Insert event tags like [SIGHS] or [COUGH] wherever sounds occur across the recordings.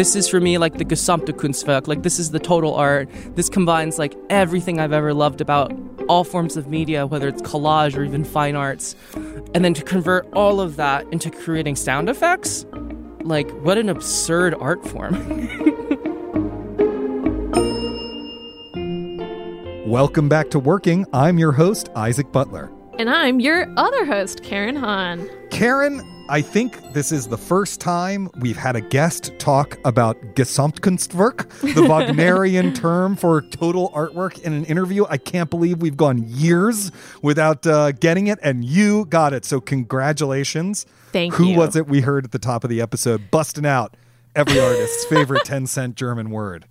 This is for me like the gesamte Kunstwerk. Like this is the total art. This combines like everything I've ever loved about all forms of media, whether it's collage or even fine arts. And then to convert all of that into creating sound effects, like what an absurd art form. [LAUGHS] Welcome back to Working. I'm your host, Isaac Butler. And I'm your other host, Karen Han. Karen, I think this is the first time we've had a guest talk about Gesamtkunstwerk, the [LAUGHS] Wagnerian term for total artwork, in an interview. I can't believe we've gone years without uh, getting it, and you got it. So, congratulations. Thank Who you. Who was it we heard at the top of the episode busting out every artist's favorite [LAUGHS] 10 cent German word?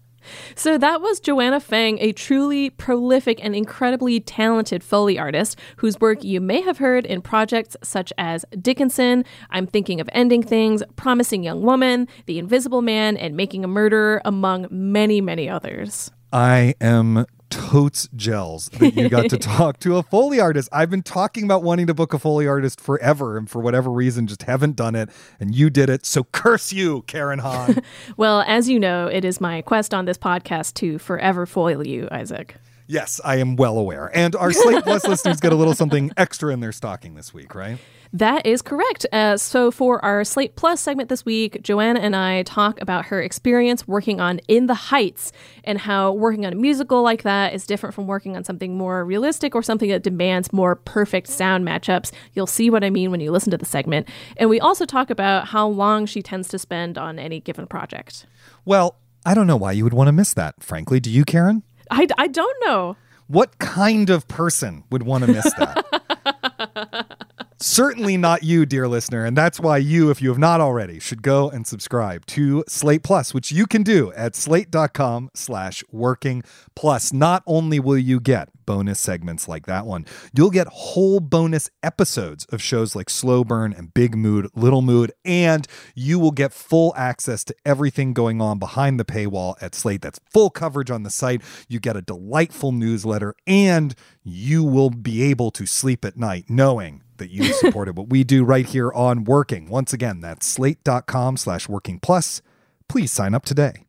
So that was Joanna Fang, a truly prolific and incredibly talented Foley artist whose work you may have heard in projects such as Dickinson, I'm Thinking of Ending Things, Promising Young Woman, The Invisible Man, and Making a Murderer, among many, many others. I am totes gels that you got to [LAUGHS] talk to a Foley artist. I've been talking about wanting to book a Foley artist forever, and for whatever reason, just haven't done it. And you did it. So curse you, Karen Han. [LAUGHS] Well, as you know, it is my quest on this podcast to forever foil you, Isaac. yes, I am well aware. And our Slate Plus [LAUGHS] listeners get a little something extra in their stocking this week, right? That is correct. Uh, so, for our Slate Plus segment this week, Joanna and I talk about her experience working on In the Heights and how working on a musical like that is different from working on something more realistic or something that demands more perfect sound matchups. You'll see what I mean when you listen to the segment. And we also talk about how long she tends to spend on any given project. Well, I don't know why you would want to miss that, frankly. Do you, Karen? I, I don't know. What kind of person would want to miss that? [LAUGHS] Certainly not you, dear listener. And that's why you, if you have not already, should go and subscribe to Slate Plus, which you can do at slate.com slash working plus. Not only will you get bonus segments like that one, you'll get whole bonus episodes of shows like Slow Burn and Big Mood, Little Mood, and you will get full access to everything going on behind the paywall at Slate. That's full coverage on the site. You get a delightful newsletter, and you will be able to sleep at night knowing that you supported what we do right here on Working. Once again, that's slate.com slash working plus. Please sign up today.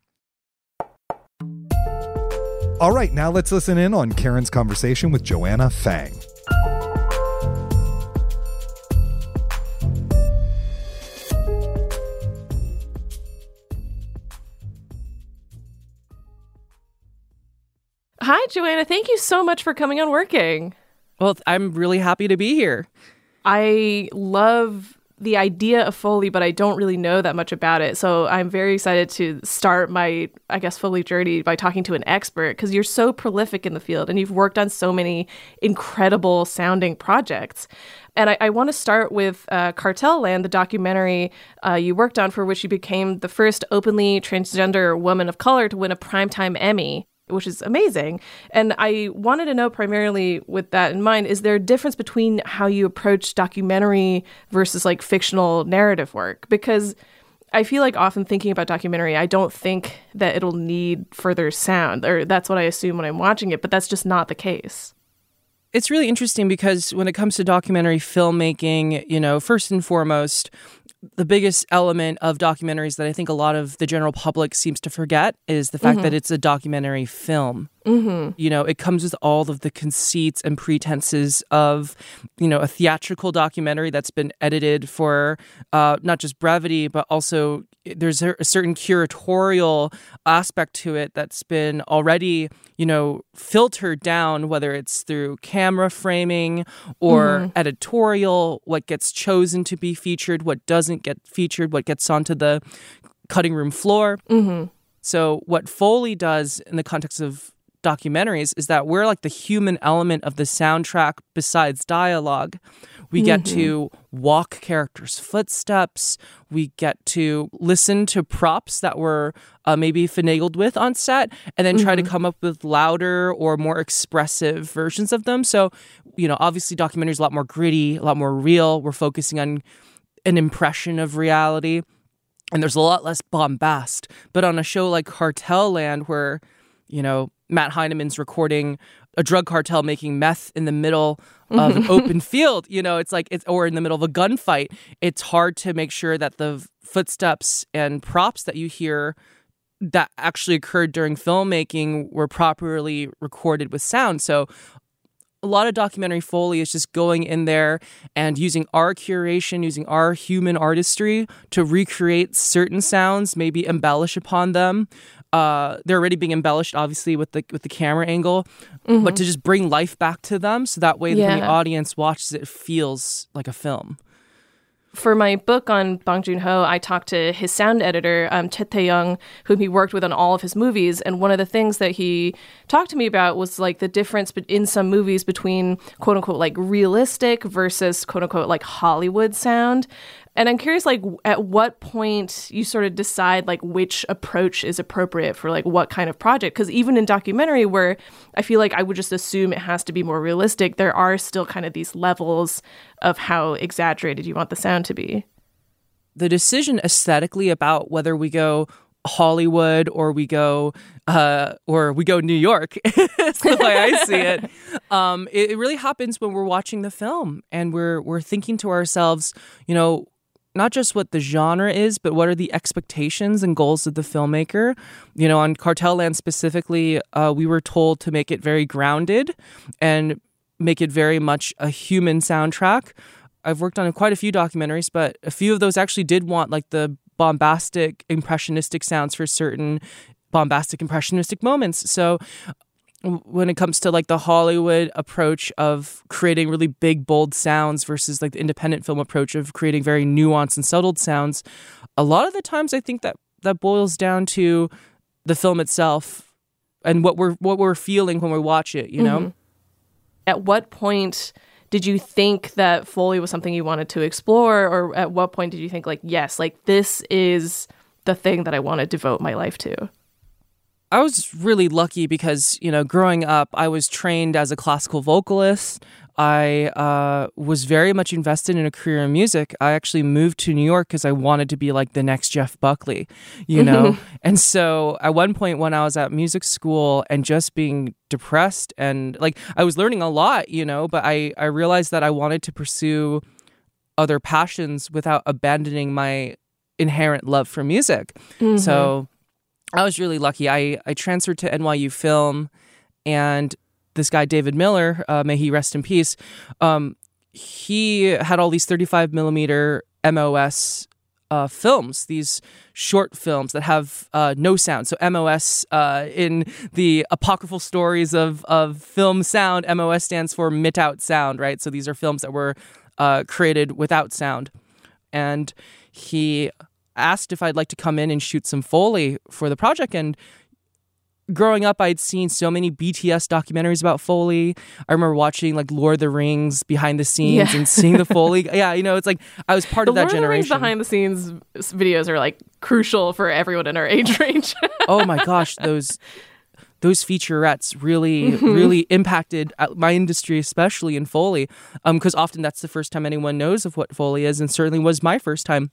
All right, now let's listen in on Karen's conversation with Joanna Fang. Hi, Joanna. Thank you so much for coming on Working. well, I'm really happy to be here. I love the idea of Foley, but I don't really know that much about it. So I'm very excited to start my, I guess, Foley journey by talking to an expert because you're so prolific in the field and you've worked on so many incredible sounding projects. And I, I want to start with uh, Cartel Land, the documentary uh, you worked on, for which you became the first openly transgender woman of color to win a Primetime Emmy which is amazing. And I wanted to know primarily with that in mind, is there a difference between how you approach documentary versus like fictional narrative work? Because I feel like often thinking about documentary, I don't think that it'll need further sound, or that's what I assume when I'm watching it, but that's just not the case. It's really interesting because when it comes to documentary filmmaking, you know, first and foremost, the biggest element of documentaries that I think a lot of the general public seems to forget is the fact that mm-hmm. it's a documentary film. Mm-hmm. You know, it comes with all of the conceits and pretenses of, you know, a theatrical documentary that's been edited for uh, not just brevity, but also there's a, a certain curatorial aspect to it that's been already, you know, filtered down, whether it's through camera framing or editorial, what gets chosen to be featured, what doesn't get featured, what gets onto the cutting room floor. So, what Foley does in the context of documentaries is that we're like the human element of the soundtrack besides dialogue. We get Mm-hmm. to walk characters' footsteps. We get to listen to props that were uh, maybe finagled with on set and then try to Mm-hmm. come up with louder or more expressive versions of them. So, you know, obviously, documentaries a lot more gritty, a lot more real. We're focusing on an impression of reality and there's a lot less bombast. But on a show like Cartel Land, where, you know, Matt Heineman's recording a drug cartel making meth in the middle of an open [LAUGHS] field, you know, it's like it's or in the middle of a gunfight, it's hard to make sure that the footsteps and props that you hear that actually occurred during filmmaking were properly recorded with sound. So a lot of documentary foley is just going in there and using our curation, using our human artistry to recreate certain sounds, maybe embellish upon them. Uh, they're already being embellished, obviously, with the with the camera angle, but to just bring life back to them, so that way when the Mm-hmm. Audience watches it, feels like a film. For my book on Bong Joon Ho, I talked to his sound editor, um, Choi Tae-young, whom he worked with on all of his movies. And one of the things that he talked to me about was like the difference in some movies between quote unquote like realistic versus quote unquote like Hollywood sound. And I'm curious, like, at what point you sort of decide like which approach is appropriate for like what kind of project? Because even in documentary, where I feel like I would just assume it has to be more realistic, there are still kind of these levels of how exaggerated you want the sound to be. the decision aesthetically about whether we go Hollywood or we go uh, or we go New York [LAUGHS] is the way I see it. [LAUGHS] Um, it. It really happens when we're watching the film and we're we're thinking to ourselves, you know, not just what the genre is, but what are the expectations and goals of the filmmaker. You know, on Cartel Land specifically, uh, we were told to make it very grounded and make it very much a human soundtrack. I've worked on quite a few documentaries, but a few of those actually did want like the bombastic, impressionistic sounds for certain bombastic, impressionistic moments. So when it comes to like the Hollywood approach of creating really big, bold sounds versus like the independent film approach of creating very nuanced and settled sounds, a lot of the times I think that that boils down to the film itself and what we're what we're feeling when we watch it. You know. Mm-hmm. At what point did you think that Foley was something you wanted to explore, or at what point did you think like, yes, like this is the thing that I want to devote my life to? I was really lucky because, you know, growing up, I was trained as a classical vocalist. I uh, was very much invested in a career in music. I actually moved to New York because I wanted to be like the next Jeff Buckley, you know? [LAUGHS] and so at one point when I was at music school and just being depressed and like I was learning a lot, you know, but I, I realized that I wanted to pursue other passions without abandoning my inherent love for music. So I was really lucky. I, I transferred to NYU Film, and this guy, David Miller, uh, may he rest in peace, um, he had all these 35 millimeter MOS uh, films, these short films that have uh, no sound. So MOS uh, in the apocryphal stories of, of film sound, MOS stands for mit out sound, right? So these are films that were uh, created without sound. And he asked if I'd like to come in and shoot some Foley for the project. And growing up, I'd seen so many BTS documentaries about Foley. I remember watching like Lord of the Rings behind the scenes Yeah. and seeing the Foley. [LAUGHS] yeah, you know, it's like I was part The of that Lord of the Rings behind the scenes videos are like crucial for everyone in our age [LAUGHS] range. oh my gosh, those those featurettes really really impacted uh, my industry especially in foley because often that's the first time anyone knows of what foley is and certainly was my first time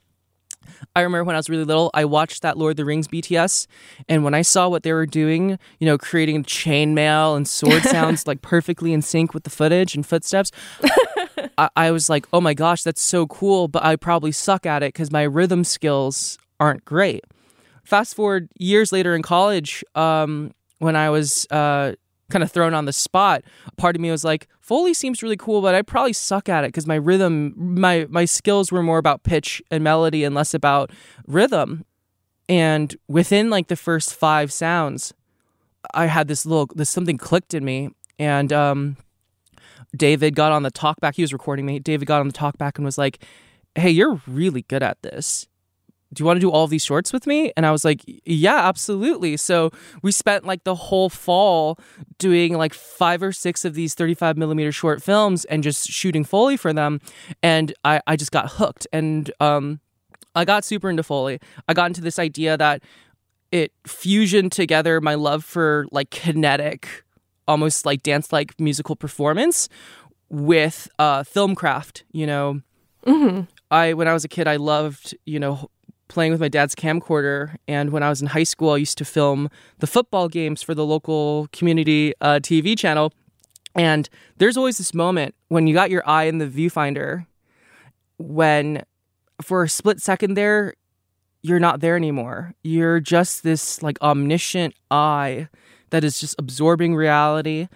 I remember when I was really little, I watched that Lord of the Rings BTS, and when I saw what they were doing, you know, creating chainmail and sword [LAUGHS] sounds like perfectly in sync with the footage and footsteps, I, I was like, oh my gosh, that's so cool, but I probably suck at it because my rhythm skills aren't great. Fast forward years later in college, um, when I was uh, kind of thrown on the spot, part of me was like, Foley seems really cool, but I probably suck at it because my rhythm, my my skills were more about pitch and melody and less about rhythm. And within like the first five sounds, I had this little, this something clicked in me, and um, David got on the talkback. He was recording me. David got on the talkback and was like, "Hey, you're really good at this." Do you want to do all of these shorts with me? And I was like, yeah, absolutely. So we spent like the whole fall doing like five or six of these 35 millimeter short films and just shooting Foley for them. And I, I just got hooked. And um, I got super into Foley. I got into this idea that it fusioned together my love for like kinetic, almost like dance like musical performance with uh, film craft, you know. Mm-hmm. I when I was a kid, I loved you know playing with my dad's camcorder. And when I was in high school, I used to film the football games for the local community uh, TV channel. And there's always this moment when you got your eye in the viewfinder when, for a split second there, you're not there anymore. You're just this like omniscient eye that is just absorbing reality.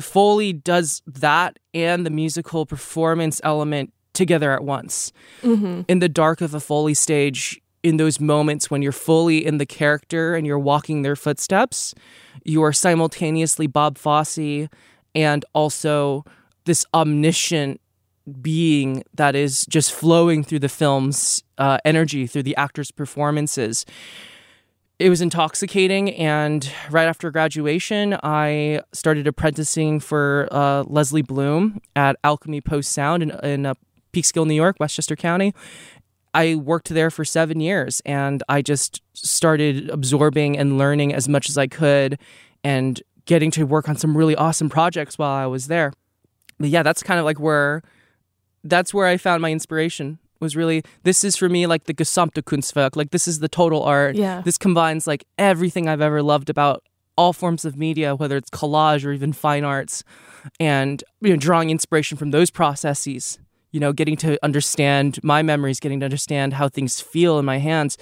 Foley does that and the musical performance element together at once. Mm-hmm. In the dark of a Foley stage, in those moments when you're fully in the character and you're walking their footsteps, you are simultaneously Bob Fosse and also this omniscient being that is just flowing through the film's uh, energy, through the actors' performances. It was intoxicating, and right after graduation, I started apprenticing for uh, Leslie Bloom at Alchemy Post Sound in, in uh, Peekskill, New York, Westchester County. I worked there for seven years and I just started absorbing and learning as much as I could and getting to work on some really awesome projects while I was there. But yeah, that's kind of like where that's where I found my inspiration was really this is for me like the gesamte Kunstwerk. Like this is the total art. Yeah. This combines like everything I've ever loved about all forms of media, whether it's collage or even fine arts, and you know, drawing inspiration from those processes you know, getting to understand my memories, getting to understand how things feel in my hands,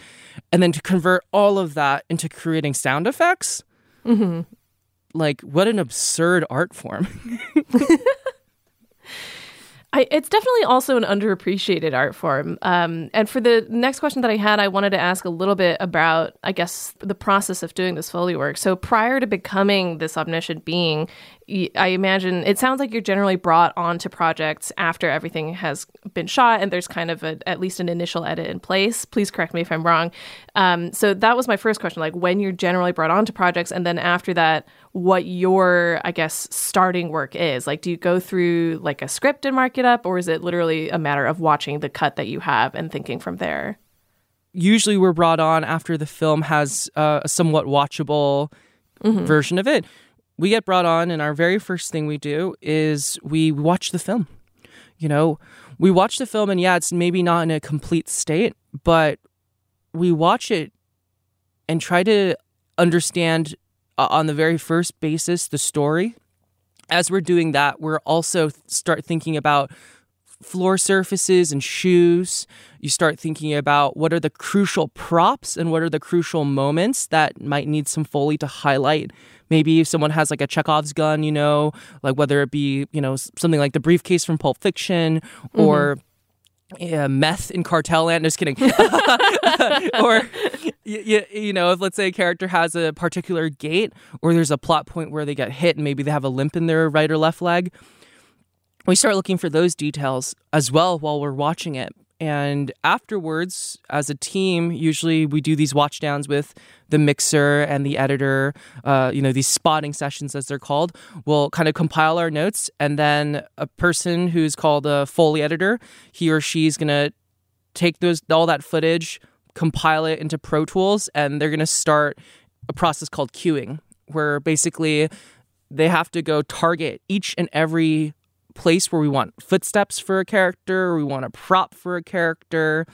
and then to convert all of that into creating sound effects. Mm-hmm. Like, what an absurd art form. [LAUGHS] I, it's definitely also an underappreciated art form. Um, and for the next question that I had, I wanted to ask a little bit about, I guess, the process of doing this Foley work. So prior to becoming this omniscient being, I imagine it sounds like you're generally brought onto projects after everything has been shot and there's kind of a, at least an initial edit in place. Please correct me if I'm wrong. Um, so that was my first question like when you're generally brought onto projects, and then after that, what your, I guess, starting work is. Like, do you go through like a script and mark it up, or is it literally a matter of watching the cut that you have and thinking from there? Usually we're brought on after the film has uh, a somewhat watchable Mm-hmm. version of it we get brought on and our very first thing we do is we watch the film. You know we watch the film and yeah it's maybe not in a complete state but we watch it and try to understand uh, on the very first basis the story. As we're doing that we're also start thinking about floor surfaces and shoes you start thinking about what are the crucial props and what are the crucial moments that might need some foley to highlight maybe if someone has like a Chekhov's gun, you know, like whether it be, you know, something like the briefcase from Pulp Fiction mm-hmm. or yeah, meth in Cartel Land. Just kidding. [LAUGHS] or, you, you know, if let's say a character has a particular gait or there's a plot point where they get hit and maybe they have a limp in their right or left leg, we start looking for those details as well while we're watching it. And afterwards, as a team, usually we do these watch downs with the mixer and the editor, uh, you know, these spotting sessions as they're called. We'll kind of compile our notes, and then a person who's called a Foley editor, he or she's going to take those all that footage, compile it into Pro Tools, and they're going to start a process called cueing, where basically they have to go target each and every place where we want footsteps for a character, we want a prop for a character.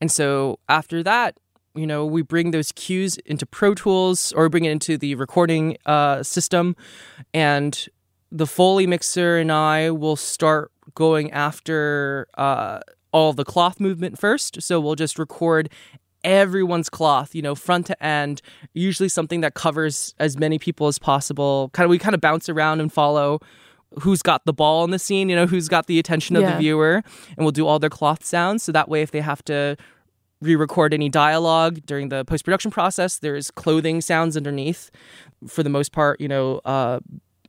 And so after that, you know, we bring those cues into Pro Tools or bring it into the recording uh, system. And the Foley mixer and I will start going after uh, all the cloth movement first. So we'll just record everyone's cloth, you know, front to end, usually something that covers as many people as possible. Kind of we kind of bounce around and follow who's got the ball in the scene, you know, who's got the attention of Yeah. the viewer, and we'll do all their cloth sounds. So that way, if they have to re record any dialogue during the post production process, there's clothing sounds underneath. For the most part, you know, uh,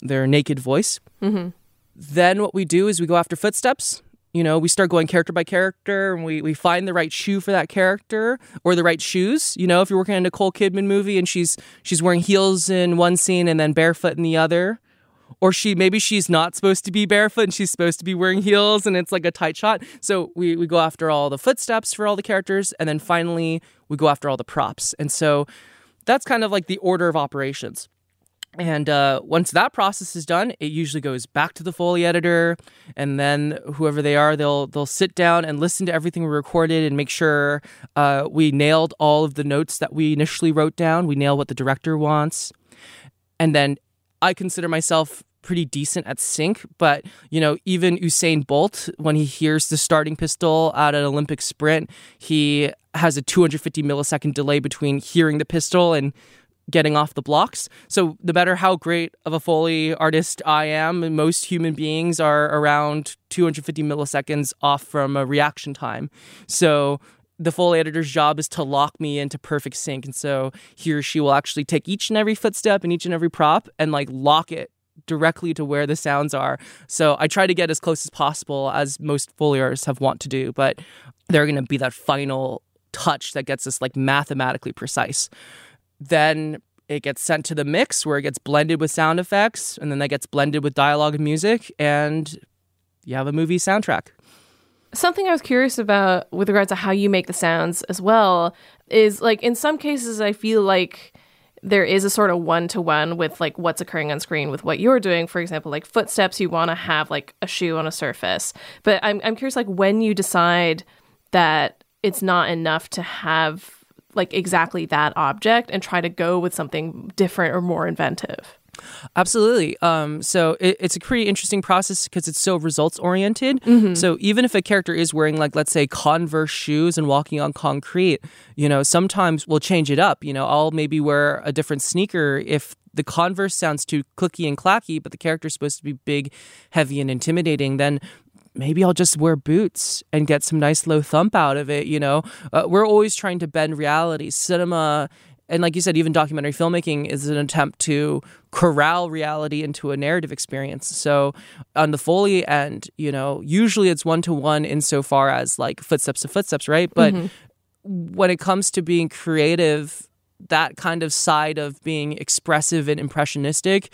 their naked voice. Mm-hmm. Then what we do is we go after footsteps. you know, we start going character by character and we, we find the right shoe for that character or the right shoes. You know, if you're working on a Nicole Kidman movie and she's she's wearing heels in one scene and then barefoot in the other. Or she maybe she's not supposed to be barefoot and she's supposed to be wearing heels and it's like a tight shot. So we, we go after all the footsteps for all the characters and then finally we go after all the props. And so that's kind of like the order of operations. And uh, once that process is done, it usually goes back to the Foley editor, and then whoever they are, they'll they'll sit down and listen to everything we recorded and make sure uh, we nailed all of the notes that we initially wrote down. We nail what the director wants, and then I consider myself pretty decent at sync, but you know, even Usain Bolt, when he hears the starting pistol at an Olympic sprint, he has a 250 millisecond delay between hearing the pistol and getting off the blocks. So no matter how great of a Foley artist I am, most human beings are around 250 milliseconds off from a reaction time. So the Foley editor's job is to lock me into perfect sync. And so he or she will actually take each and every footstep and each and every prop and like lock it directly to where the sounds are. So I try to get as close as possible as most Foley artists have want to do, but they're going to be that final touch that gets us like mathematically precise then it gets sent to the mix where it gets blended with sound effects and then that gets blended with dialogue and music and you have a movie soundtrack Something I was curious about with regards to how you make the sounds as well is like in some cases I feel like there is a sort of one to one with like what's occurring on screen with what you're doing. For example, like footsteps, you want to have like a shoe on a surface. But I'm I'm curious like when you decide that it's not enough to have like exactly that object and try to go with something different or more inventive. Absolutely. Um, so it, it's a pretty interesting process because it's so results oriented. Mm-hmm. So even if a character is wearing, like, let's say, Converse shoes and walking on concrete, you know, sometimes we'll change it up. You know, I'll maybe wear a different sneaker if the Converse sounds too clicky and clacky, but the character's supposed to be big, heavy, and intimidating. Then maybe I'll just wear boots and get some nice low thump out of it. You know, uh, we're always trying to bend reality. Cinema, and like you said, even documentary filmmaking is an attempt to corral reality into a narrative experience. So on the Foley end, you know, usually it's one to one insofar as like footsteps to footsteps, right? But mm-hmm. when it comes to being creative, that kind of side of being expressive and impressionistic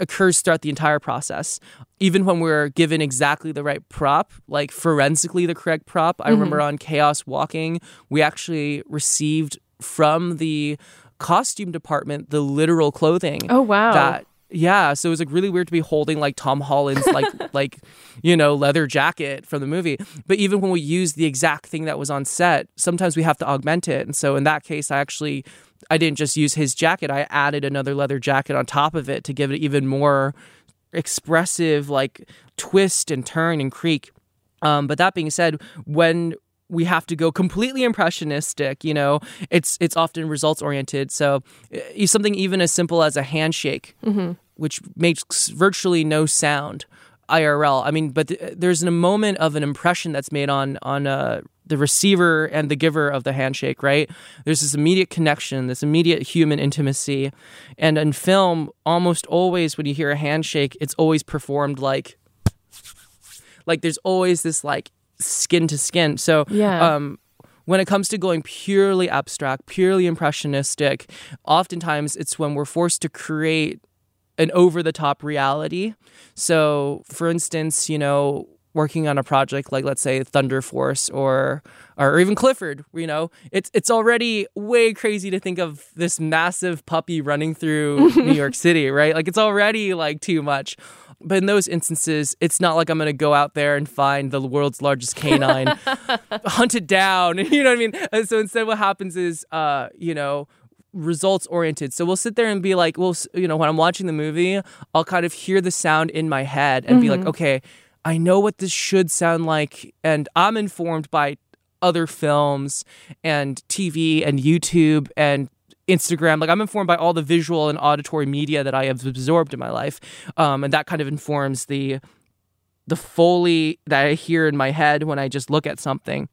occurs throughout the entire process. Even when we're given exactly the right prop, like forensically the correct prop. I mm-hmm. remember on Chaos Walking, we actually received from the costume department the literal clothing. Oh wow. That yeah, so it was like really weird to be holding like Tom Holland's [LAUGHS] like like you know leather jacket from the movie. But even when we use the exact thing that was on set, sometimes we have to augment it. And so in that case, I actually I didn't just use his jacket. I added another leather jacket on top of it to give it even more expressive like twist and turn and creak. Um, but that being said, when we have to go completely impressionistic, you know, it's it's often results oriented. So uh, something even as simple as a handshake, mm-hmm. which makes virtually no sound. IRL. I mean, but th- there's a moment of an impression that's made on on uh, the receiver and the giver of the handshake, right? There's this immediate connection, this immediate human intimacy. And in film, almost always when you hear a handshake, it's always performed like like there's always this like skin to skin. So yeah. um when it comes to going purely abstract, purely impressionistic, oftentimes it's when we're forced to create an over the top reality. So, for instance, you know, working on a project like let's say Thunder Force or or even Clifford, you know, it's it's already way crazy to think of this massive puppy running through [LAUGHS] New York City, right? Like it's already like too much. But in those instances, it's not like I'm going to go out there and find the world's largest canine, [LAUGHS] hunt it down. [LAUGHS] You know what I mean? And so instead, what happens is, uh, you know, results oriented. So we'll sit there and be like, well, you know, when I'm watching the movie, I'll kind of hear the sound in my head and mm-hmm. be like, mm-hmm. okay, I know what this should sound like. And I'm informed by other films and TV and YouTube and Instagram. Like I'm informed by all the visual and auditory media that I have absorbed in my life. Um, and that kind of informs the the foley that I hear in my head when I just look at something.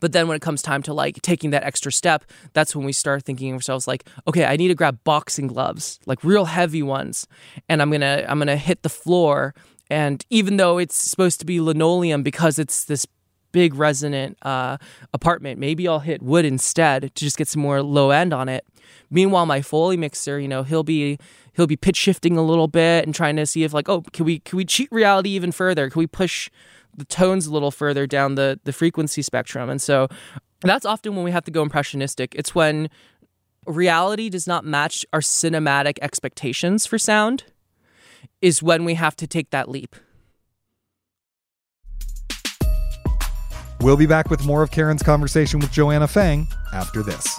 But then when it comes time to like taking that extra step, that's when we start thinking ourselves like, okay, I need to grab boxing gloves, like real heavy ones, and I'm gonna I'm gonna hit the floor And even though it's supposed to be linoleum because it's this big resonant uh, apartment, maybe I'll hit wood instead to just get some more low end on it. Meanwhile, my Foley mixer, you know, he'll be he'll be pitch shifting a little bit and trying to see if like, oh, can we can we cheat reality even further? Can we push the tones a little further down the the frequency spectrum? And so that's often when we have to go impressionistic. It's when reality does not match our cinematic expectations for sound is when we have to take that leap. We'll be back with more of Karen's conversation with Joanna Fang after this.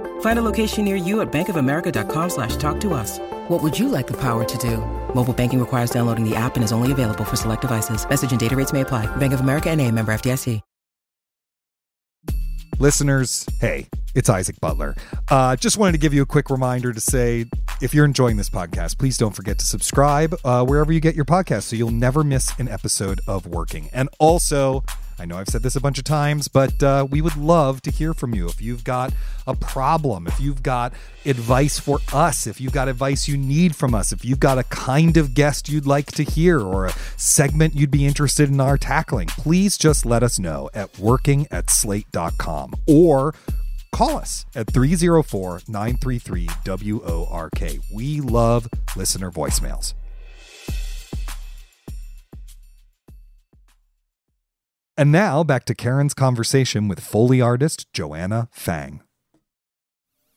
Find a location near you at bankofamerica.com slash talk to us. What would you like the power to do? Mobile banking requires downloading the app and is only available for select devices. Message and data rates may apply. Bank of America and a member FDIC. Listeners, hey, it's Isaac Butler. Uh, just wanted to give you a quick reminder to say if you're enjoying this podcast, please don't forget to subscribe uh, wherever you get your podcast so you'll never miss an episode of Working. And also, I know I've said this a bunch of times, but uh, we would love to hear from you. If you've got a problem, if you've got advice for us, if you've got advice you need from us, if you've got a kind of guest you'd like to hear or a segment you'd be interested in our tackling, please just let us know at working at slate.com or call us at 304 933 WORK. We love listener voicemails. And now back to Karen's conversation with Foley artist Joanna Fang.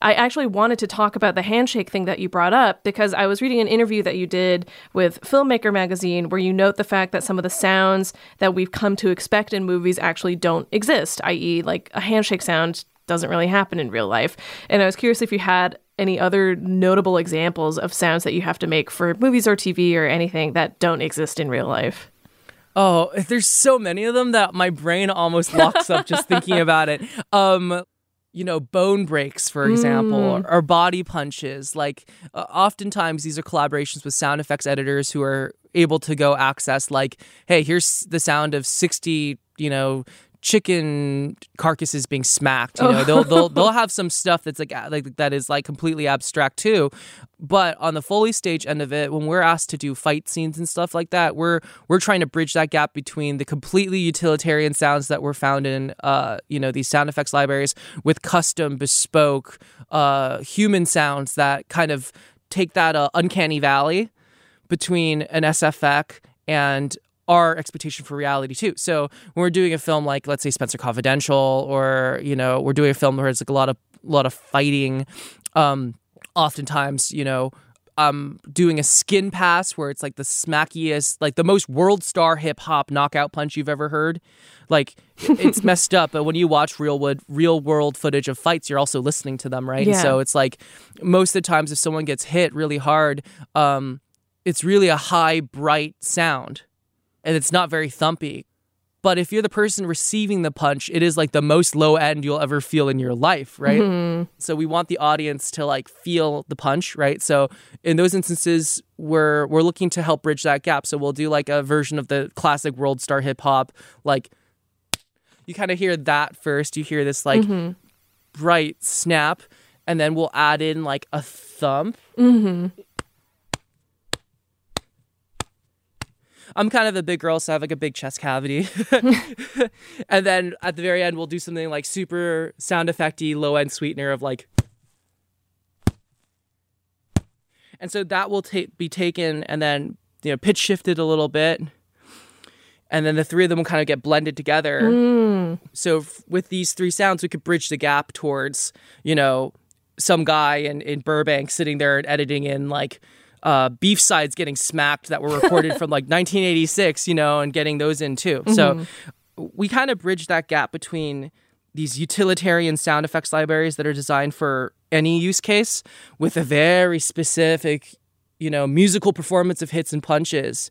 I actually wanted to talk about the handshake thing that you brought up because I was reading an interview that you did with Filmmaker magazine where you note the fact that some of the sounds that we've come to expect in movies actually don't exist, i.e., like a handshake sound doesn't really happen in real life. And I was curious if you had any other notable examples of sounds that you have to make for movies or TV or anything that don't exist in real life. Oh, there's so many of them that my brain almost locks up just thinking [LAUGHS] about it. Um, you know, bone breaks, for example, Mm. or, or body punches. Like, uh, oftentimes these are collaborations with sound effects editors who are able to go access, like, hey, here's the sound of 60, you know, chicken carcasses being smacked. You know, they'll they'll they'll have some stuff that's like like that is like completely abstract too. But on the Foley stage end of it, when we're asked to do fight scenes and stuff like that, we're we're trying to bridge that gap between the completely utilitarian sounds that were found in uh you know these sound effects libraries with custom bespoke uh human sounds that kind of take that uh, uncanny valley between an SFX and our expectation for reality too. So when we're doing a film like let's say Spencer Confidential or you know we're doing a film where it's like a lot of a lot of fighting. Um, oftentimes, you know, um doing a skin pass where it's like the smackiest, like the most world star hip hop knockout punch you've ever heard. Like it's [LAUGHS] messed up, but when you watch real wood real world footage of fights, you're also listening to them, right? Yeah. So it's like most of the times if someone gets hit really hard, um, it's really a high, bright sound. And it's not very thumpy. But if you're the person receiving the punch, it is like the most low end you'll ever feel in your life, right? Mm-hmm. So we want the audience to like feel the punch, right? So in those instances, we're we're looking to help bridge that gap. So we'll do like a version of the classic world star hip hop, like you kind of hear that first. You hear this like mm-hmm. bright snap, and then we'll add in like a thump. Mm-hmm. I'm kind of a big girl, so I have like a big chest cavity. [LAUGHS] [LAUGHS] and then at the very end, we'll do something like super sound effecty, low end sweetener of like. And so that will ta- be taken and then you know pitch shifted a little bit, and then the three of them will kind of get blended together. Mm. So f- with these three sounds, we could bridge the gap towards you know some guy in in Burbank sitting there and editing in like uh, beef sides getting smacked that were recorded [LAUGHS] from like 1986, you know, and getting those in too. So we kind of bridge that gap between these utilitarian sound effects libraries that are designed for any use case with a very specific, you know, musical performance of hits and punches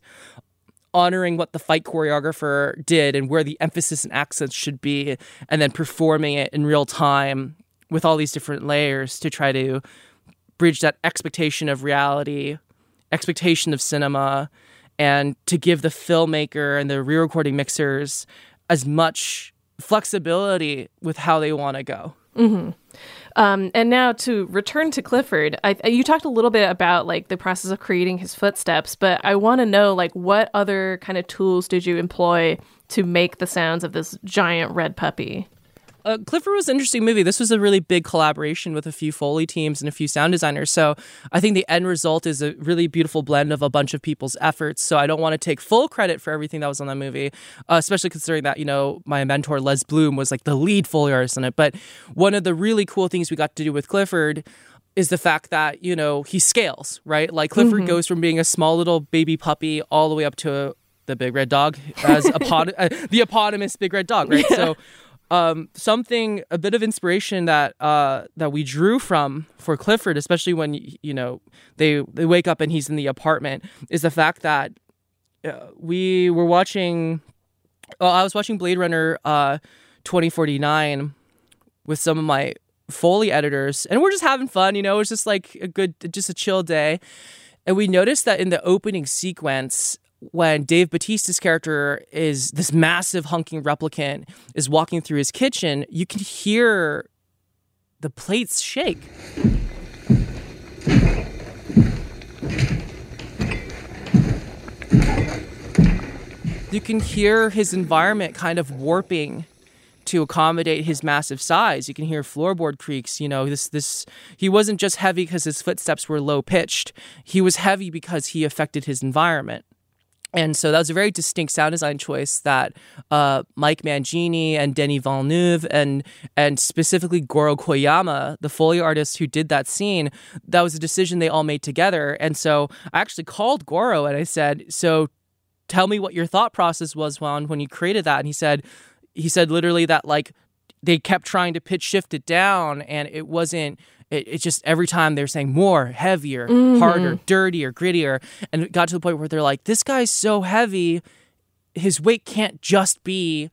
honoring what the fight choreographer did and where the emphasis and accents should be, and then performing it in real time with all these different layers to try to bridge that expectation of reality, expectation of cinema, and to give the filmmaker and the re recording mixers as much flexibility with how they want to go. Um, and now to return to Clifford, I, you talked a little bit about like the process of creating his footsteps, but I want to know like what other kind of tools did you employ to make the sounds of this giant red puppy? Uh, Clifford was an interesting movie. This was a really big collaboration with a few Foley teams and a few sound designers. So I think the end result is a really beautiful blend of a bunch of people's efforts. So I don't want to take full credit for everything that was on that movie, uh, especially considering that, you know, my mentor, Les Bloom, was like the lead Foley artist in it. But one of the really cool things we got to do with Clifford is the fact that, you know, he scales, right? Like Clifford goes from being a small little baby puppy all the way up to the big red dog as epon- [LAUGHS] uh, the eponymous big red dog, right? So um, something a bit of inspiration that uh, that we drew from for Clifford, especially when you know they they wake up and he's in the apartment, is the fact that uh, we were watching. Well, I was watching Blade Runner uh, 2049 with some of my Foley editors, and we're just having fun. You know, it's just like a good, just a chill day. And we noticed that in the opening sequence, when Dave Bautista's character is this massive hunking replicant is walking through his kitchen, you can hear the plates shake. You can hear his environment kind of warping to accommodate his massive size. You can hear floorboard creaks. You know, this this he wasn't just heavy because his footsteps were low pitched. He was heavy because he affected his environment. And so that was a very distinct sound design choice that uh, Mike Mangini and Denis Villeneuve and and specifically Goro Koyama, the Foley artist who did that scene, that was a decision they all made together. And so I actually called Goro and I said, "So tell me what your thought process was Juan, when you created that." And he said, he said literally that like they kept trying to pitch shift it down and it wasn't it, it just every time they're saying more heavier mm-hmm. harder dirtier grittier. And it got to the point where they're like this guy's so heavy his weight can't just be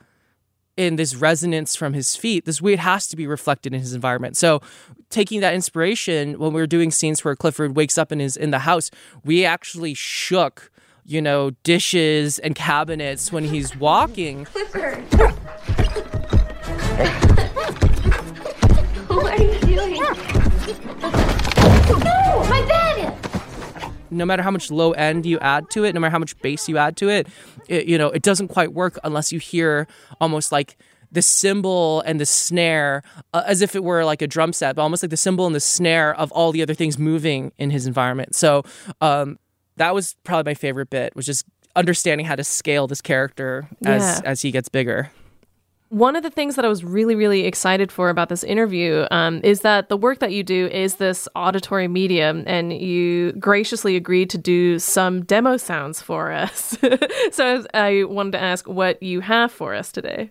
in this resonance from his feet. This weight has to be reflected in his environment. So taking that inspiration when we were doing scenes where clifford wakes up and is in the house we actually shook you know dishes and cabinets when he's walking. Clifford! [LAUGHS] no matter how much low end you add to it, no matter how much bass you add to it, it you know, it doesn't quite work unless you hear almost like the cymbal and the snare uh, as if it were like a drum set, but almost like the cymbal and the snare of all the other things moving in his environment. So um, that was probably my favorite bit, was just understanding how to scale this character as Yeah. as he gets bigger. One of the things that I was really, really excited for about this interview um, is that the work that you do is this auditory medium, and you graciously agreed to do some demo sounds for us. [LAUGHS] so I wanted to ask what you have for us today.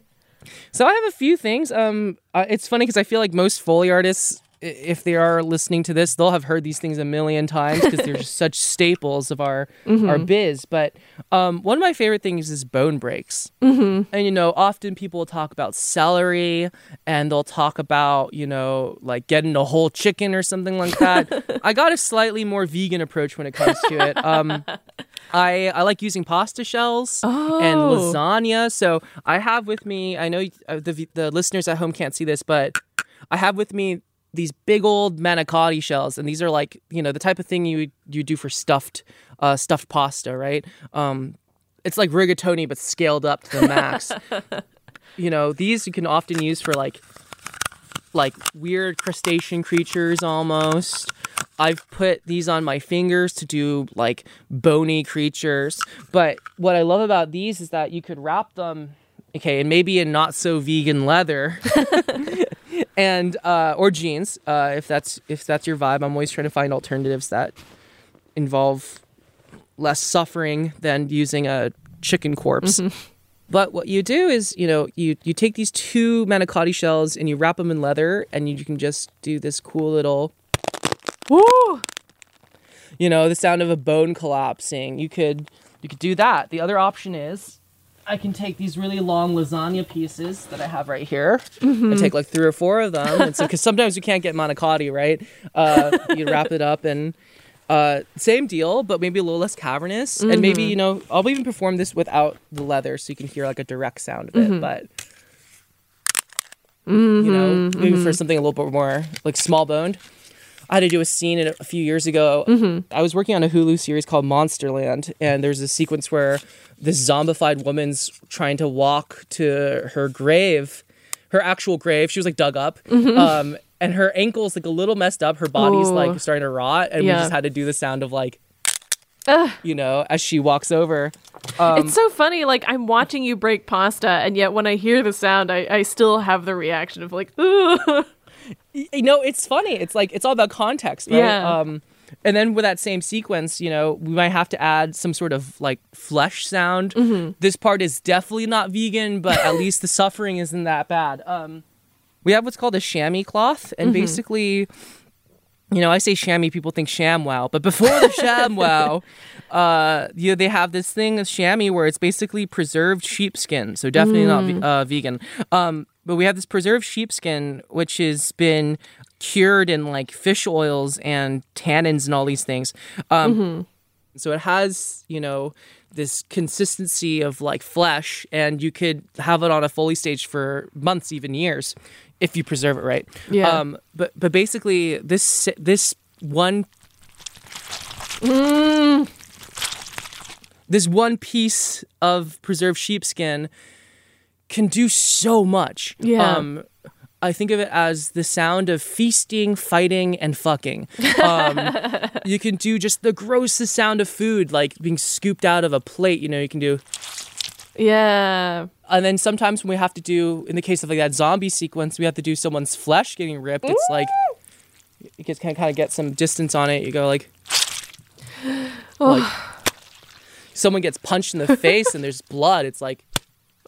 So I have a few things. Um, uh, it's funny because I feel like most Foley artists, if they are listening to this, they'll have heard these things a million times because they're just [LAUGHS] such staples of our our biz. But um, one of my favorite things is bone breaks. Mm-hmm. And you know, often people will talk about celery, and they'll talk about you know like getting a whole chicken or something like that. [LAUGHS] I got a slightly more vegan approach when it comes to it. Um, [LAUGHS] I, I like using pasta shells and lasagna. So I have with me, I know uh, the, the listeners at home can't see this, but I have with me these big old manicotti shells. And these are like, you know, the type of thing you you do for stuffed uh, stuffed pasta, right? Um, it's like rigatoni, but scaled up to the max. [LAUGHS] you know, these you can often use for like like weird crustacean creatures almost. I've put these on my fingers to do like bony creatures. But what I love about these is that you could wrap them, okay, and maybe in not so vegan leather. [LAUGHS] [LAUGHS] and uh, or jeans, uh, if that's if that's your vibe. I'm always trying to find alternatives that involve less suffering than using a chicken corpse. But what you do is, you know, you you take these two manicotti shells and you wrap them in leather, and you can just do this cool little, Woo! you know, the sound of a bone collapsing. You could you could do that. The other option is, I can take these really long lasagna pieces that I have right here. Mm-hmm. I take like three or four of them, and so because sometimes you can't get manicotti, right? Uh, you wrap it up and. Uh, same deal, but maybe a little less cavernous, and mm-hmm. maybe you know I'll even perform this without the leather, so you can hear like a direct sound of it. Mm-hmm. But you know, maybe for something a little bit more like small boned. I had to do a scene in a few years ago. I was working on a Hulu series called Monsterland, and there's a sequence where this zombified woman's trying to walk to her grave, her actual grave. She was like dug up, um, and her ankle's like a little messed up. Her body's Ooh. like starting to rot, and we just had to do the sound of like, Ugh. you know, as she walks over. Um, it's so funny. Like I'm watching you break pasta, and yet when I hear the sound, I, I still have the reaction of like, [LAUGHS] Ugh. You know, it's funny. It's like it's all about context, right? Yeah. Um, and then with that same sequence, you know, we might have to add some sort of like flesh sound. This part is definitely not vegan, but at least the suffering isn't that bad. Um, we have what's called a chamois cloth, and basically, you know, I say chamois, people think ShamWow, but before the ShamWow, [LAUGHS] uh, you know, they have this thing of chamois where it's basically preserved sheepskin, so definitely not uh, vegan. Um, but we have this preserved sheepskin, which has been cured in like fish oils and tannins and all these things. Um, So it has, you know, this consistency of like flesh, and you could have it on a Foley stage for months, even years, if you preserve it right. Yeah. Um, but but basically, this this one. This one piece of preserved sheepskin can do so much. Yeah. Um, I think of it as the sound of feasting, fighting, and fucking. Um, [LAUGHS] you can do just the grossest sound of food, like being scooped out of a plate. You know, you can do. yeah, And then sometimes when we have to do, in the case of like that zombie sequence, we have to do someone's flesh getting ripped. It's like you can kind of get some distance on it. You go like, [SIGHS] like someone gets punched in the [LAUGHS] face and there's blood. It's like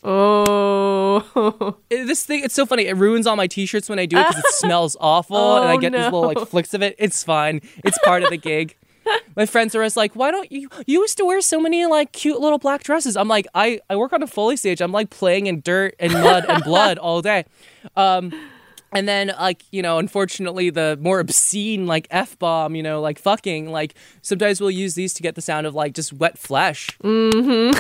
oh, [LAUGHS] this thing. It's so funny. It ruins all my t-shirts when I do it because it [LAUGHS] smells awful, and I Oh, get these little like flicks of it. It's fine. It's part of the gig. [LAUGHS] My friends are always like, "Why don't you? You used to wear so many like cute little black dresses." I'm like, I I work on a Foley stage. I'm like playing in dirt and mud and blood all day. Um, and then like you know, unfortunately, the more obscene like f bomb, you know, like fucking, like sometimes we'll use these to get the sound of like just wet flesh. Mm-hmm.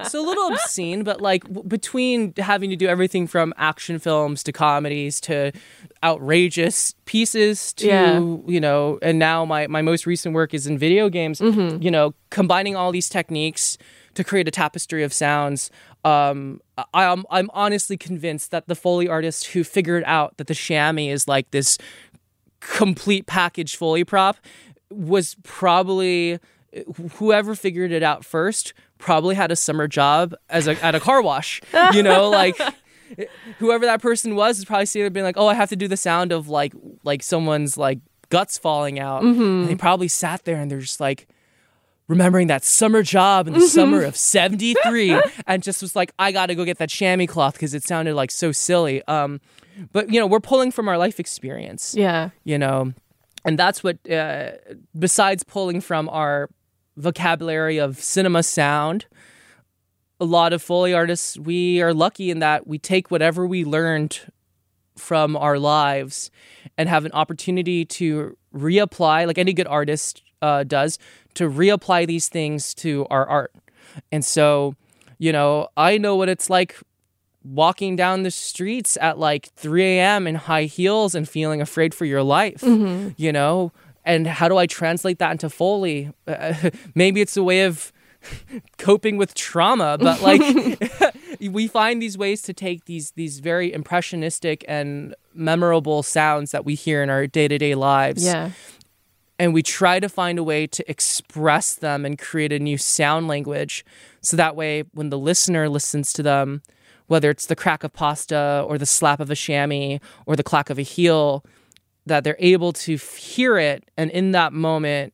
It's a little obscene, but like w- between having to do everything from action films to comedies to outrageous pieces to Yeah. you know, and now my my most recent work is in video games. Mm-hmm. You know, combining all these techniques to create a tapestry of sounds. Um, I, I'm I'm honestly convinced that the foley artist who figured out that the chamois is like this complete package foley prop was probably whoever figured it out first probably had a summer job as a at a car wash. You know, [LAUGHS] like whoever that person was is probably sitting there being like, "Oh, I have to do the sound of like like someone's like guts falling out," and they probably sat there and they're just like remembering that summer job in the summer of 73 [LAUGHS] and just was like i gotta go get that chamois cloth because it sounded like so silly um but you know we're pulling from our life experience Yeah. you know and that's what uh, besides pulling from our vocabulary of cinema sound a lot of foley artists we are lucky in that we take whatever we learned from our lives and have an opportunity to reapply like any good artist uh, does to reapply these things to our art and so you know i know what it's like walking down the streets at like 3 a.m. in high heels and feeling afraid for your life, you know? And how do I translate that into Foley? Uh, [LAUGHS] maybe it's a way of [LAUGHS] coping with trauma, but like [LAUGHS] we find these ways to take these these very impressionistic and memorable sounds that we hear in our day-to-day lives Yeah. And we try to find a way to express them and create a new sound language so that way when the listener listens to them whether it's the crack of pasta or the slap of a chamois or the clack of a heel that they're able to hear it and in that moment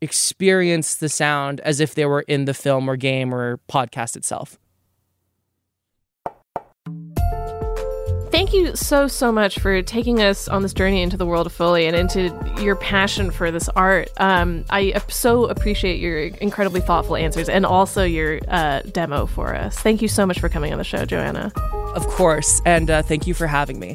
experience the sound as if they were in the film or game or podcast itself you so, so much for taking us on this journey into the world of Foley and into your passion for this art. Um, I so appreciate your incredibly thoughtful answers and also your uh, demo for us. Thank you so much for coming on the show, Joanna. of course and uh, thank you for having me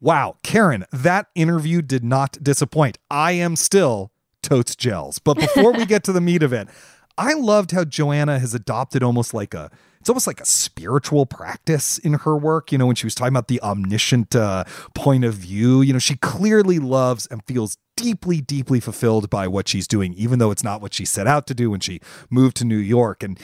Wow, Karen, that interview did not disappoint. I am still totes gels. But before we get to the meat of it, I loved how Joanna has adopted almost like a it's almost like a spiritual practice in her work. You know, when she was talking about the omniscient uh, point of view, you know, she clearly loves and feels deeply, deeply fulfilled by what she's doing, even though it's not what she set out to do when she moved to New York. And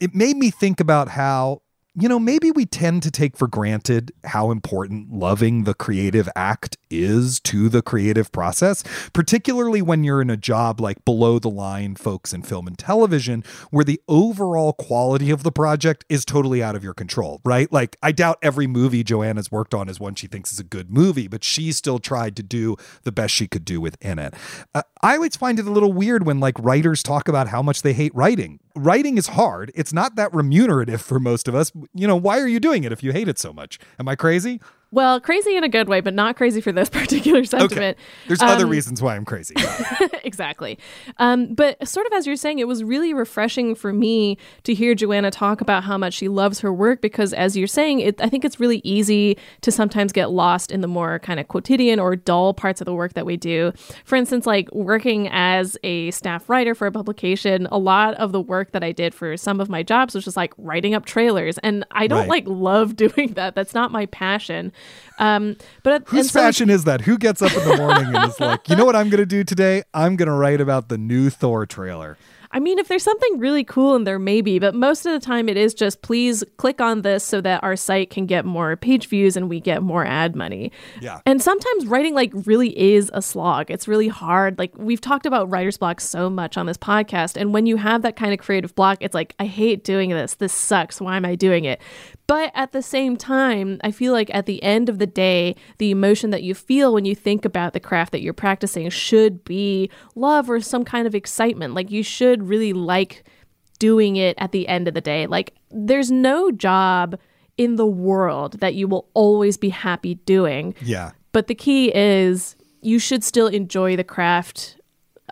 it made me think about how you know, maybe we tend to take for granted how important loving the creative act is to the creative process, particularly when you're in a job like below the line folks in film and television, where the overall quality of the project is totally out of your control, right? Like, I doubt every movie Joanna's worked on is one she thinks is a good movie, but she still tried to do the best she could do within it. Uh, I always find it a little weird when like writers talk about how much they hate writing. Writing is hard. It's not that remunerative for most of us. You know, why are you doing it if you hate it so much? Am I crazy? Well, crazy in a good way, but not crazy for this [LAUGHS] particular sentiment. There's other Um, reasons why I'm crazy. [LAUGHS] exactly. Um, but sort of as you're saying, it was really refreshing for me to hear Joanna talk about how much she loves her work because, as you're saying, it, I think it's really easy to sometimes get lost in the more kind of quotidian or dull parts of the work that we do. For instance, like working as a staff writer for a publication, a lot of the work that I did for some of my jobs was just like writing up trailers. And I don't Right. like love [LAUGHS] doing that. That's not my passion. Um, but Whose so- passion is that? Who gets up in the morning and is [LAUGHS] like, you know what I'm going to do today? I'm going to write about the new Thor trailer. I mean, if there's something really cool in there, maybe, but most of the time it is just please click on this so that our site can get more page views and we get more ad money. Yeah. And sometimes writing like really is a slog. It's really hard. Like we've talked about writer's block so much on this podcast. And when you have that kind of creative block, it's like, I hate doing this. This sucks. Why am I doing it? But at the same time, I feel like at the end of the day, the emotion that you feel when you think about the craft that you're practicing should be love or some kind of excitement. Like you should really like doing it at the end of the day. Like there's no job in the world that you will always be happy doing. Yeah. But the key is you should still enjoy the craft.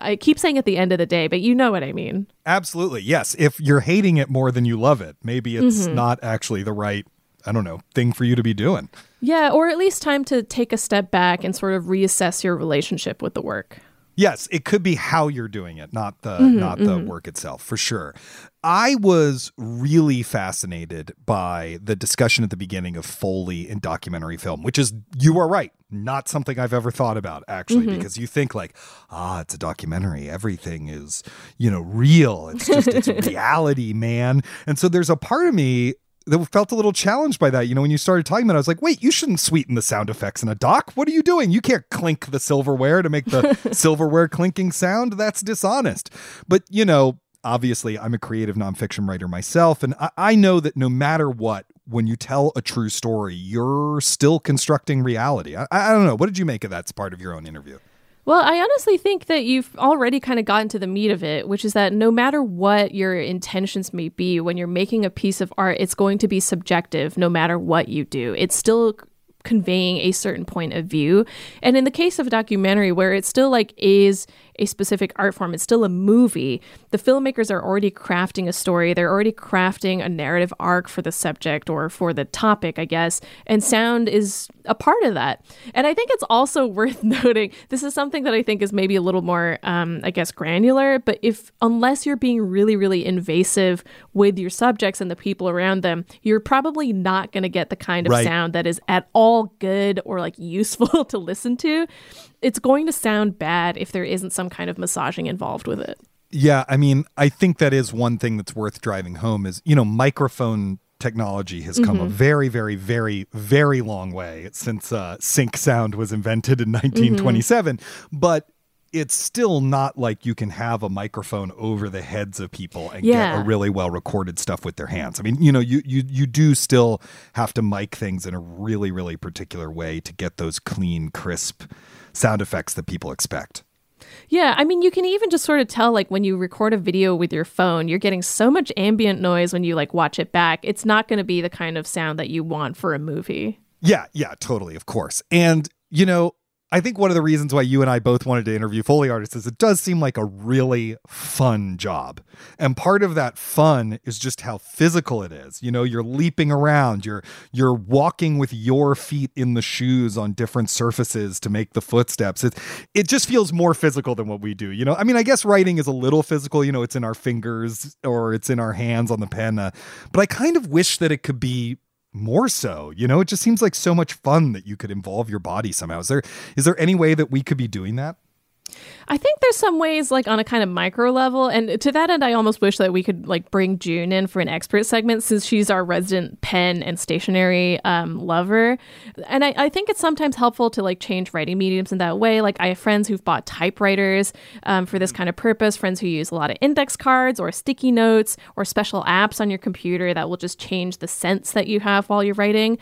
I keep saying at the end of the day, but you know what I mean. Absolutely. Yes. If you're hating it more than you love it, maybe it's Mhm. not actually the right, I don't know, thing for you to be doing. Yeah, or at least time to take a step back and sort of reassess your relationship with the work. Yes, it could be how you're doing it, not the Mhm, not the mhm. work itself, for sure. I was really fascinated by the discussion at the beginning of Foley in documentary film, which is you are right, not something I've ever thought about actually Mhm. because you think like, ah, it's a documentary, everything is, you know, real. It's just it's [LAUGHS] reality, man. And so there's a part of me that felt a little challenged by that. You know, when you started talking about it, I was like, wait, you shouldn't sweeten the sound effects in a doc. What are you doing? You can't clink the silverware to make the [LAUGHS] silverware clinking sound. That's dishonest. But, you know, obviously, I'm a creative nonfiction writer myself. And I, I know that no matter what, when you tell a true story, you're still constructing reality. I, I don't know. What did you make of that as part of your own interview? Well, I honestly think that you've already kind of gotten to the meat of it, which is that no matter what your intentions may be, when you're making a piece of art, it's going to be subjective no matter what you do. It's still conveying a certain point of view. And in the case of a documentary where it still like is a specific art form, it's still a movie, the filmmakers are already crafting a story, they're already crafting a narrative arc for the subject or for the topic, I guess, and sound is a part of that. And I think it's also [LAUGHS] worth noting this is something that I think is maybe a little more um, I guess granular, but if unless you're being really really invasive with your subjects and the people around them, you're probably not going to get the kind of Right. sound that is at all good or like useful [LAUGHS] to listen to. It's going to sound bad if there isn't some kind of massaging involved with it. Yeah, I mean, I think that is one thing that's worth driving home is, you know, microphone technology has come a Mhm. very, very, very, very long way since uh, sync sound was invented in 1927. But it's still not like you can have a microphone over the heads of people and Yeah. get a really well recorded stuff with their hands. I mean, you know, you you you do still have to mic things in a really, really particular way to get those clean, crisp sound effects that people expect. Yeah, I mean, you can even just sort of tell, like, when you record a video with your phone, you're getting so much ambient noise when you, like, watch it back. It's not going to be the kind of sound that you want for a movie. Yeah, yeah, totally, of course. And, you know, I think one of the reasons why you and I both wanted to interview Foley artists is it does seem like a really fun job. And part of that fun is just how physical it is. You know, you're leaping around, you're you're walking with your feet in the shoes on different surfaces to make the footsteps. It it just feels more physical than what we do. You know, I mean, I guess writing is a little physical, you know, it's in our fingers or it's in our hands on the pen. Uh, but I kind of wish that it could be more so you know? It just seems like so much fun that you could involve your body somehow. Is there is there any way that we could be doing that I think there's some ways, like, on a kind of micro level. And to that end, I almost wish that we could, like, bring June in for an expert segment since she's our resident pen and stationery um, lover. And I, I think it's sometimes helpful to, like, change writing mediums in that way. Like, I have friends who've bought typewriters um, for this kind of purpose, friends who use a lot of index cards or sticky notes or special apps on your computer that will just change the sense that you have while you're writing.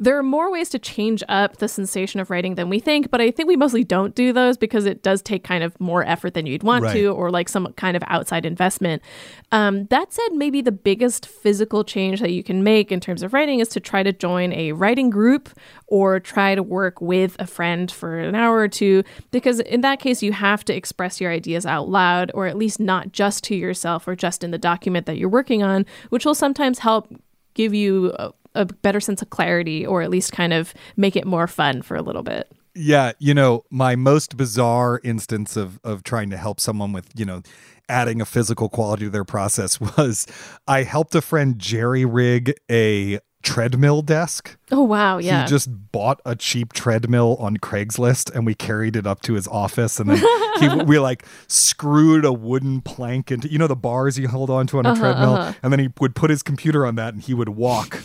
There are more ways to change up the sensation of writing than we think, but I think we mostly don't do those because it does take kind of more effort than you'd want Right. to, or like some kind of outside investment. Um, that said, maybe the biggest physical change that you can make in terms of writing is to try to join a writing group or try to work with a friend for an hour or two, because in that case, you have to express your ideas out loud, or at least not just to yourself or just in the document that you're working on, which will sometimes help give you a, better sense of clarity or at least kind of make it more fun for a little bit. yeah you know my most bizarre instance of of trying to help someone with you know adding a physical quality to their process [LAUGHS] was i helped a friend jerry rig a treadmill desk. Oh wow, yeah. He just bought a cheap treadmill on Craigslist and we carried it up to his office and then he [LAUGHS] we like screwed a wooden plank into you know the bars you hold onto on a Uh-huh, treadmill uh-huh. and then he would put his computer on that and he would walk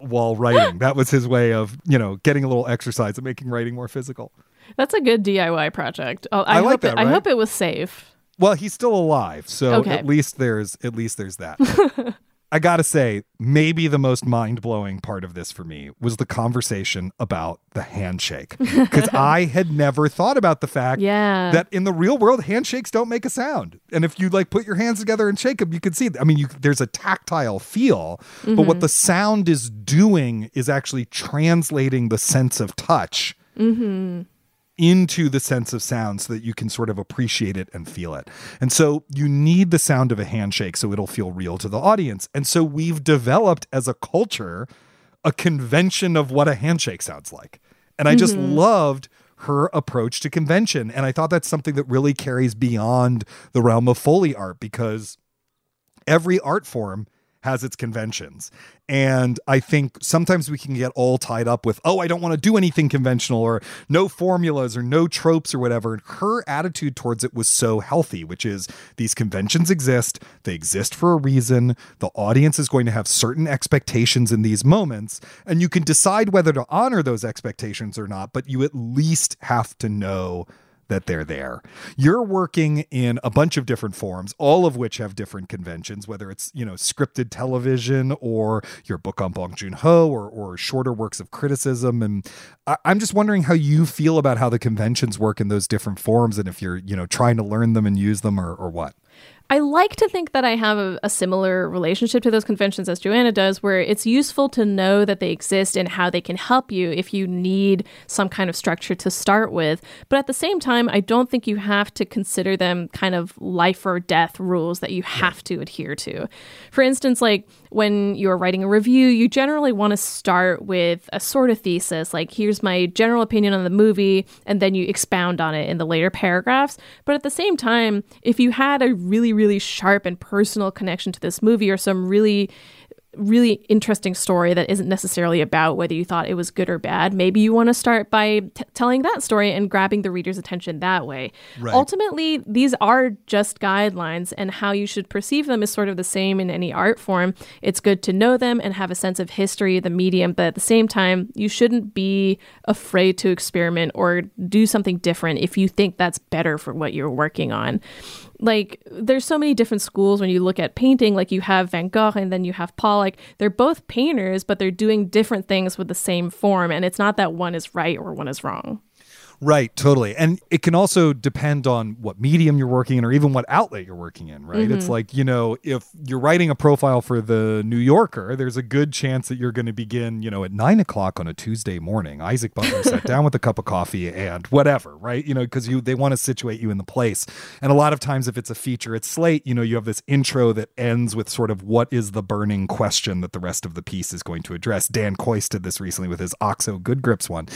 while writing. that was his way of, you know, getting a little exercise and making writing more physical. That's a good DIY project. Oh, I, I like hope that, it, I hope it was safe. Well, he's still alive, so Okay. at least there's at least there's that. [LAUGHS] I got to say, maybe the most mind-blowing part of this for me was the conversation about the handshake [LAUGHS] because I had never thought about the fact Yeah. that in the real world handshakes don't make a sound. And if you like put your hands together and shake them, you can see I mean, you there's a tactile feel, but what Mhm. the sound is doing is actually translating the sense of touch Mm-hmm. Into the sense of sound so that you can sort of appreciate it and feel it. And so you need the sound of a handshake so it'll feel real to the audience. And so we've developed as a culture a convention of what a handshake sounds like. And I just Mhm. loved her approach to convention. And I thought that's something that really carries beyond the realm of Foley art because every art form has its conventions. And I think sometimes we can get all tied up with, oh, I don't want to do anything conventional or no formulas or no tropes or whatever. And her attitude towards it was so healthy, which is these conventions exist, they exist for a reason. The audience is going to have certain expectations in these moments, and you can decide whether to honor those expectations or not, but you at least have to know that they're there. You're working in a bunch of different forms, all of which have different conventions, whether it's, you know, scripted television or your book on Bong Joon-ho or, or shorter works of criticism. And I, I'm just wondering how you feel about how the conventions work in those different forms and if you're, you know, trying to learn them and use them or, or what. I like to think that I have a, a similar relationship to those conventions as Joanna does, where it's useful to know that they exist and how they can help you if you need some kind of structure to start with. But at the same time, I don't think you have to consider them kind of life or death rules that you have to adhere to. For instance, like when you're writing a review, you generally want to start with a sort of thesis, like here's my general opinion on the movie, and then you expound on it in the later paragraphs. But at the same time, if you had a really, really sharp and personal connection to this movie or some really really interesting story that isn't necessarily about whether you thought it was good or bad. Maybe you want to start by t- telling that story and grabbing the reader's attention that way. Right. Ultimately, these are just guidelines, and how you should perceive them is sort of the same in any art form. It's good to know them and have a sense of history of the medium, but at the same time, you shouldn't be afraid to experiment or do something different if you think that's better for what you're working on like there's so many different schools when you look at painting like you have van gogh and then you have pollock they're both painters but they're doing different things with the same form and it's not that one is right or one is wrong Right, totally. And it can also depend on what medium you're working in or even what outlet you're working in, right? It's Mhm. like, you know, if you're writing a profile for the New Yorker, there's a good chance that you're going to begin, you know, at nine o'clock on a Tuesday morning. Isaac Butler sat down with a cup of coffee and whatever, right? You know, because you they want to situate you in the place. And a lot of times if it's a feature, it's slate, you know, you have this intro that ends with sort of what is the burning question that the rest of the piece is going to address. Dan Kois did this recently with his Oxo Good Grips one.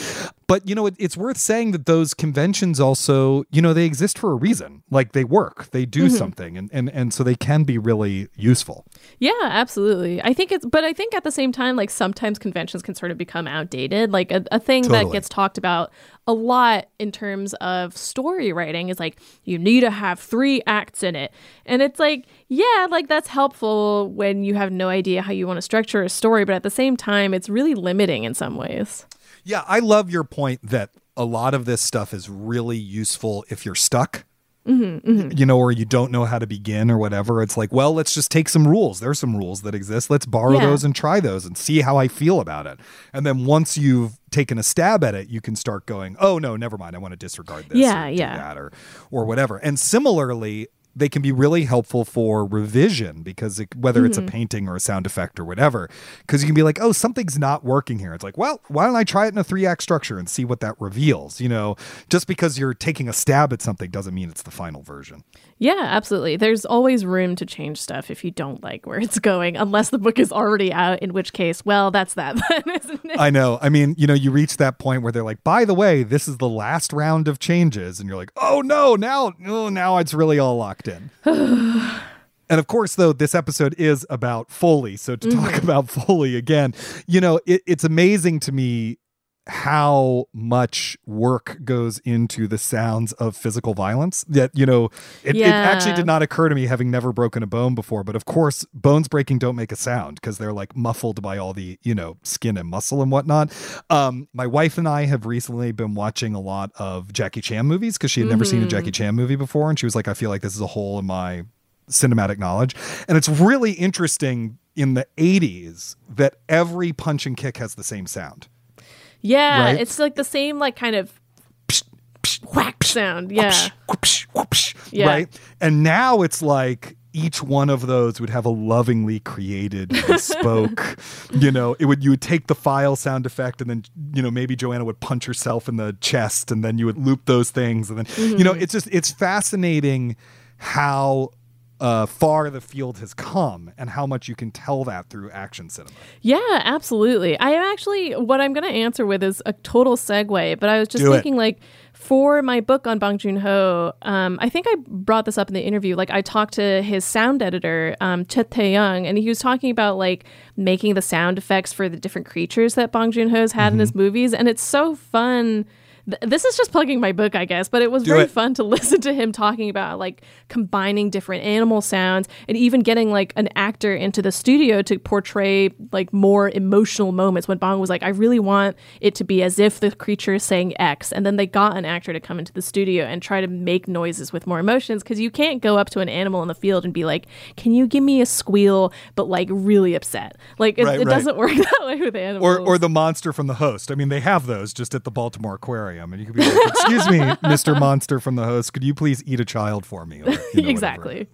But you know, it, it's worth saying that those conventions also, you know, they exist for a reason. Like they work, they do Mhm. something, and and and so they can be really useful. yeah absolutely. I think it's but i think at the same time like sometimes conventions can sort of become outdated. Like a, a thing that gets talked about a lot in terms of story writing is like you need to have three acts in it. And it's like yeah like that's helpful when you have no idea how you want to structure a story but at the same time it's really limiting in some ways Yeah, I love your point that a lot of this stuff is really useful if you're stuck. mm-hmm, you know, or you don't know how to begin or whatever. It's like, well, let's just take some rules. There's some rules that exist. Let's borrow Yeah. those and try those and see how I feel about it. And then once you've taken a stab at it, you can start going, oh no, never mind. I want to disregard this. Yeah, or yeah. that or or whatever. And similarly, they can be really helpful for revision because it, whether it's a Mhm. painting or a sound effect or whatever, because you can be like, oh, something's not working here. It's like, well, why don't I try it in a three act structure and see what that reveals? You know, just because you're taking a stab at something doesn't mean it's the final version. Yeah, absolutely. There's always room to change stuff if you don't like where it's going, unless the book is already out, in which case, well, that's that then, [LAUGHS] isn't it? I know. I mean, you know, you reach that point where they're like, by the way, this is the last round of changes. And you're like, oh no, now, oh, now it's really all locked in. [SIGHS] and of course, though, this episode is about Foley. So to talk mm-hmm. about Foley again, you know, it, it's amazing to me how much work goes into the sounds of physical violence that you know it, it actually did not occur to me having never broken a bone before but of course bones breaking don't make a sound because they're like muffled by all the you know skin and muscle and whatnot um my wife and i have recently been watching a lot of jackie chan movies because she had never seen a jackie chan movie before and she was like i feel like this is a hole in my cinematic knowledge. And it's really interesting in the 80s that every punch and kick has the same sound. Yeah, Right? it's like the same like kind of whack sound. Yeah. Whoopsh, whoopsh, Yeah. Right. And now it's like each one of those would have a lovingly created bespoke [LAUGHS] you know it would you would take the file sound effect and then you know maybe joanna would punch herself in the chest and then you would loop those things and then you know mm-hmm. it's just it's fascinating how uh, far the field has come and how much you can tell that through action cinema Yeah, absolutely. I am actually what I'm going to answer with is a total segue, but I was just Do it. thinking like for my book on Bong Joon Ho, um, I think I brought this up in the interview. Like I talked to his sound editor, um, Choi Tae-young, and he was talking about like making the sound effects for the different creatures that Bong Joon Ho's had in Mm-hmm. his movies, and it's so fun. Th- This is just plugging my book, I guess, but it was Do very it. fun to [LAUGHS] listen to him talking about like combining different animal sounds and even getting like an actor into the studio to portray like more emotional moments when Bong was like, I really want it to be as if the creature is saying X. And then they got an actor to come into the studio and try to make noises with more emotions because you can't go up to an animal in the field and be like, Can you give me a squeal, but like really upset? Like it, Right, it right. doesn't [LAUGHS] work that way with animals. or or the monster from the host. I mean, they have those just at the Baltimore Aquarium, and you could be like, "Excuse me, [LAUGHS] Mister Monster from the host, could you please eat a child for me?" Or, you know, whatever. exactly.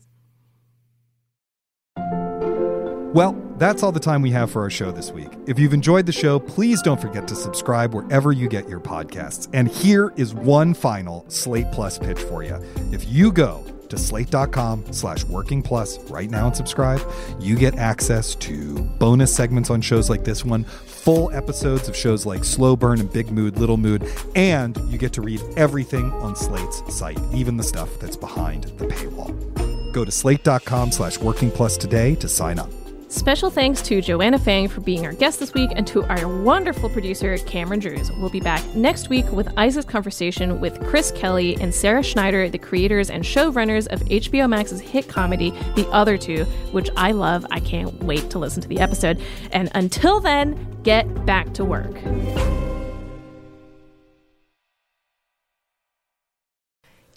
Well, that's all the time we have for our show this week. If you've enjoyed the show, please don't forget to subscribe wherever you get your podcasts. And here is one final Slate Plus pitch for you. If you go to slate.com slash working plus right now and subscribe, you get access to bonus segments on shows like this one, full episodes of shows like Slow Burn and Big Mood, Little Mood, and you get to read everything on Slate's site, even the stuff that's behind the paywall. Go to slate.com slash working plus today to sign up. Special thanks to Joanna Fang for being our guest this week and to our wonderful producer, Cameron Drews. We'll be back next week with Isaac's conversation with Chris Kelly and Sarah Schneider, the creators and showrunners of HBO Max's hit comedy, The Other Two, which I love. I can't wait to listen to the episode. And until then, get back to work.